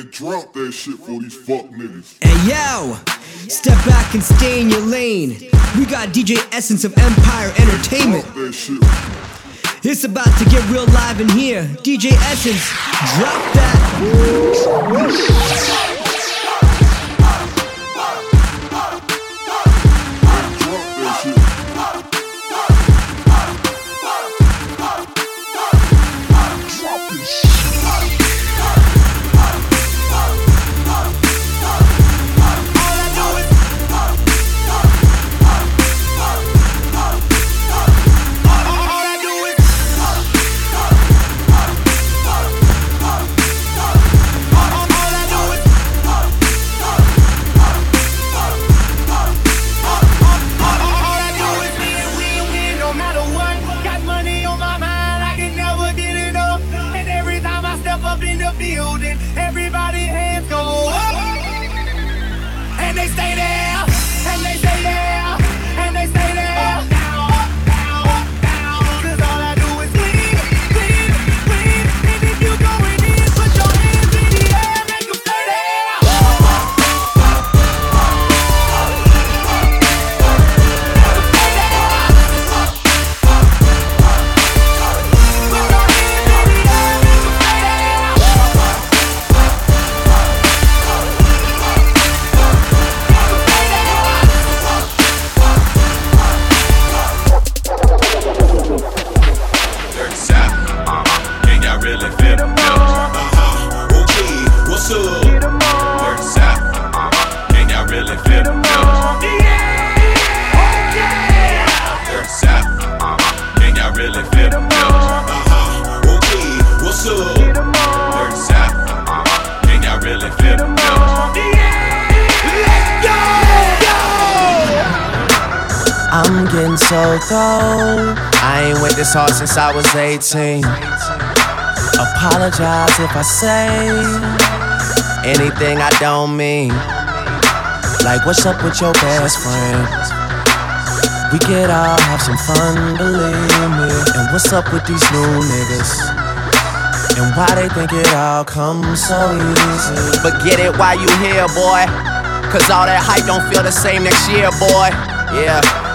Man, drop that shit for these fuck niggas. Hey yo, step back and stay in your lane. We got DJ Essence of Empire Entertainment. Drop that shit. It's about to get real live in here. DJ Essence, drop that. I'm so cold. I ain't went this hard since I was 18. Apologize if I say anything I don't mean. Like, what's up with your best friend? We could all have some fun, believe me. And what's up with these new niggas? And why they think it all comes so easy? But get it while you here, boy. Cause all that hype don't feel the same next year, boy. Yeah.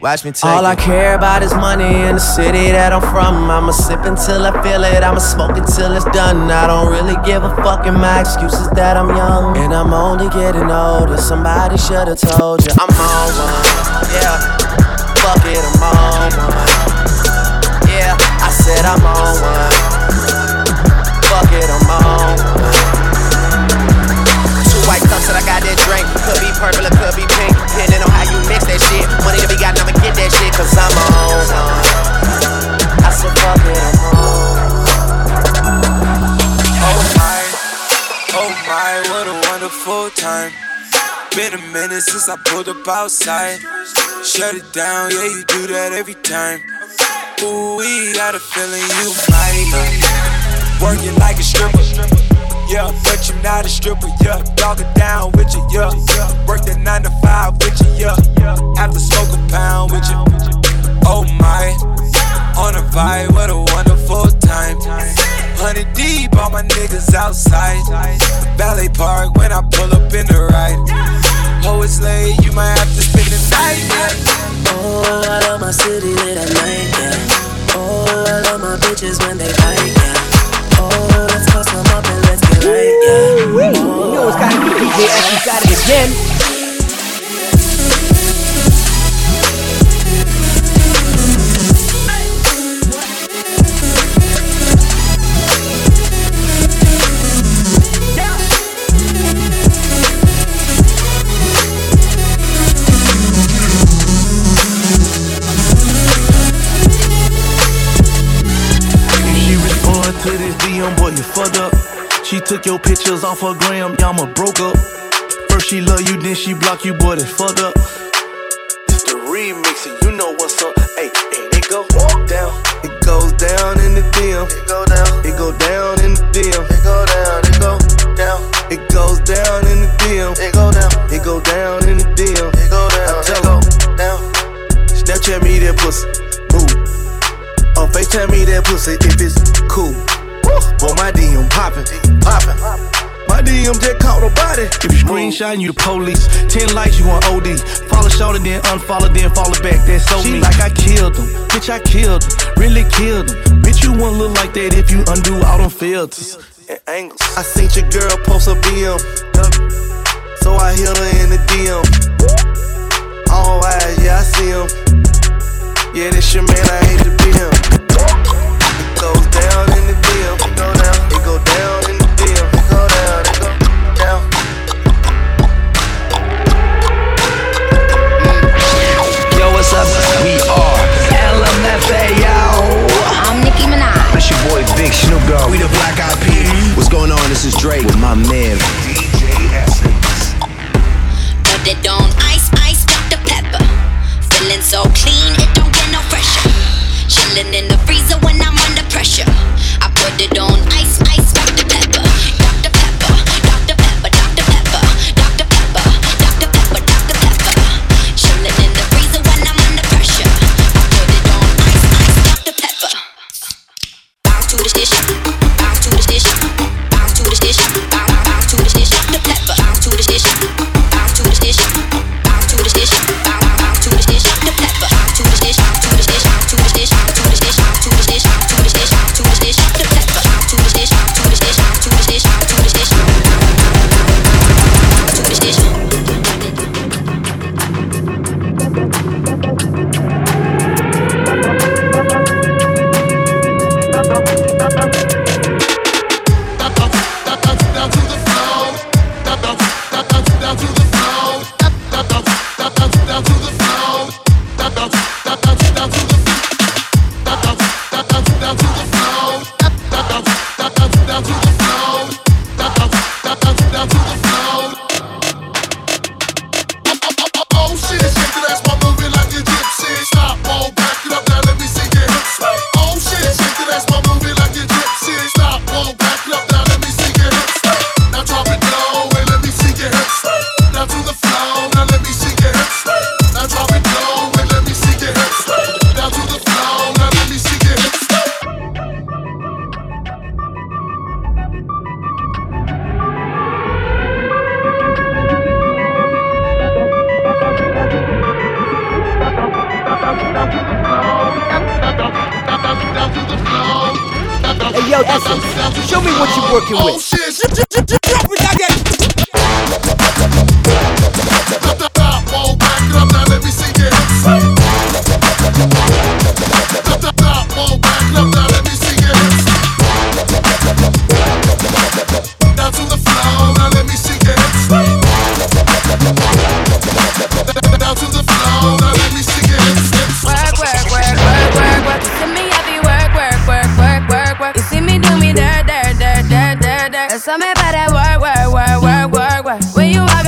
Watch me take All I care about is money in the city that I'm from. I'ma sip until I feel it. I'ma smoke it till it's done. I don't really give a fuck, and my excuse is that I'm young. And I'm only getting older. Somebody should've told you I'm on one. Yeah, fuck it, I'm on one. Yeah, I said I'm on one. I pulled up outside. Shut it down, yeah, you do that every time. Ooh, we got a feeling you might Working like a stripper. Yeah, but you're not a stripper, yeah. Dog it down with you, yeah. Work the nine to five with you, yeah. To smoke a pound with you. Oh my, on a vibe, what a wonderful time. Hundred deep, all my niggas outside. Ballet Park when I pull up took your pictures off her gram, y'all broke up. First she love you, then she block you, boy, that's fucked up. him, caught a. If you screenshot, you the police. Ten likes, you on OD. Follow shorter, then unfollow, then follow back. That's so she me. like I killed him. Bitch, I killed him. Really killed him. Bitch, you wouldn't look like that if you undo all them filters and angles. I seen your girl post a BM. So I hit her in the DM. All eyes, yeah, I see him. Yeah, this your man, I ain't Let's. working with. That's me about that work, work, work, work, work, work. When you walk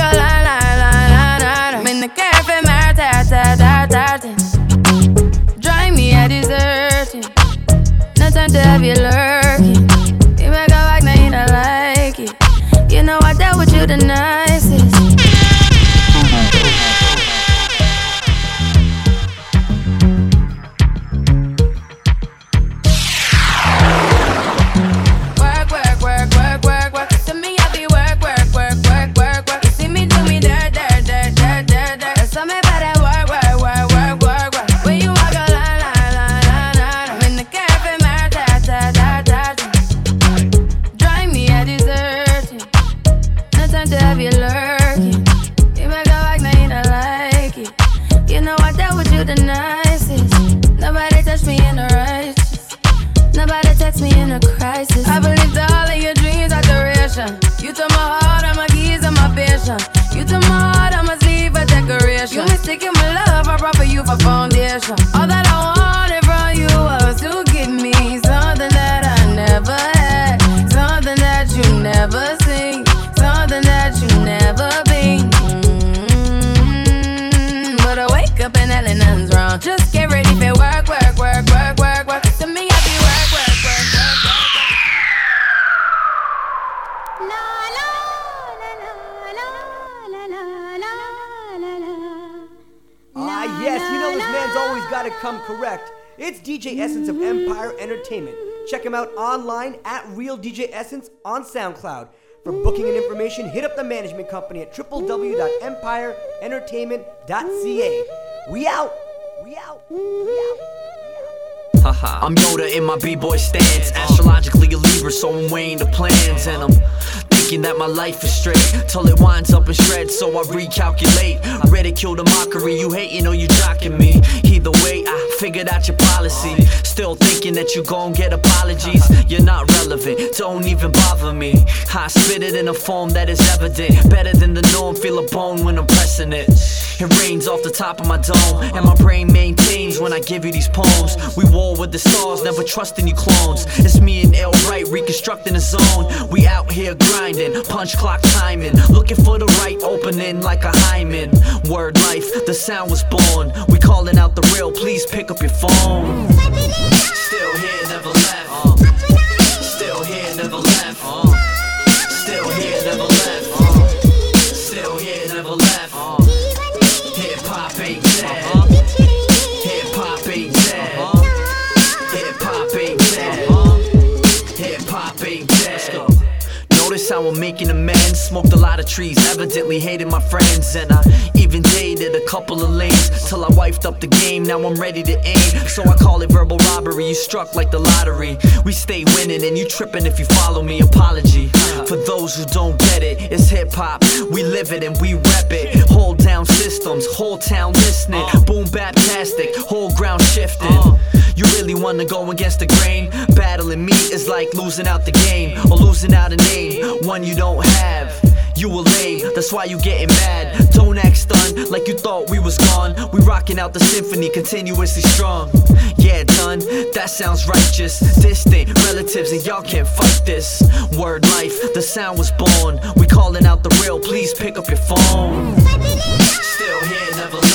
love, I brought for you for foundation. All that I want. Yes, you know this man's always got to come correct. It's DJ Essence of Empire Entertainment. Check him out online at Real DJ Essence on SoundCloud. For booking and information, hit up the management company at www.empireentertainment.ca. We out. We out. We out. I'm Yoda in my b-boy stance Astrologically a Libra, so I'm weighing the plans And I'm thinking that my life is straight. Till it winds up in shreds, so I recalculate. Ridicule the mockery, you hating or you jocking me Either way, I figured out your policy. Still thinking that you gon' get apologies. You're not relevant, don't even bother me. I spit it in a form that is evident. Better than the norm, feel a bone when I'm pressing it. It rains off the top of my dome And my brain maintains when I give you these poems. We war with the stars, never trusting you clones. It's me and L. Right reconstructing the zone. We out here grinding, punch clock timing. Looking for the right opening like a hymen. Word life, the sound was born. We calling out the real, please pick up your phone. Still here, never Smoked a lot of trees, evidently hated my friends. And I even dated a couple of lanes till I wifed up the game. Now I'm ready to aim. So I call it verbal robbery. You struck like the lottery. We stay winning, and you tripping if you follow me. Apology for those who don't get it. It's hip hop. We live it and we rep it. Hold down systems, whole town listening. Uh. Boom, baptastic, whole ground shifting. Uh. You really wanna go against the grain? Battling me is like losing out the game or losing out a name, one you don't have. You a lame, that's why you getting mad. Don't act stunned like you thought we was gone. We rocking out the symphony continuously strong. Yeah, done. That sounds righteous. Distant relatives and y'all can't fight this. Word life, the sound was born. We calling out the real, please pick up your phone. Still here, never.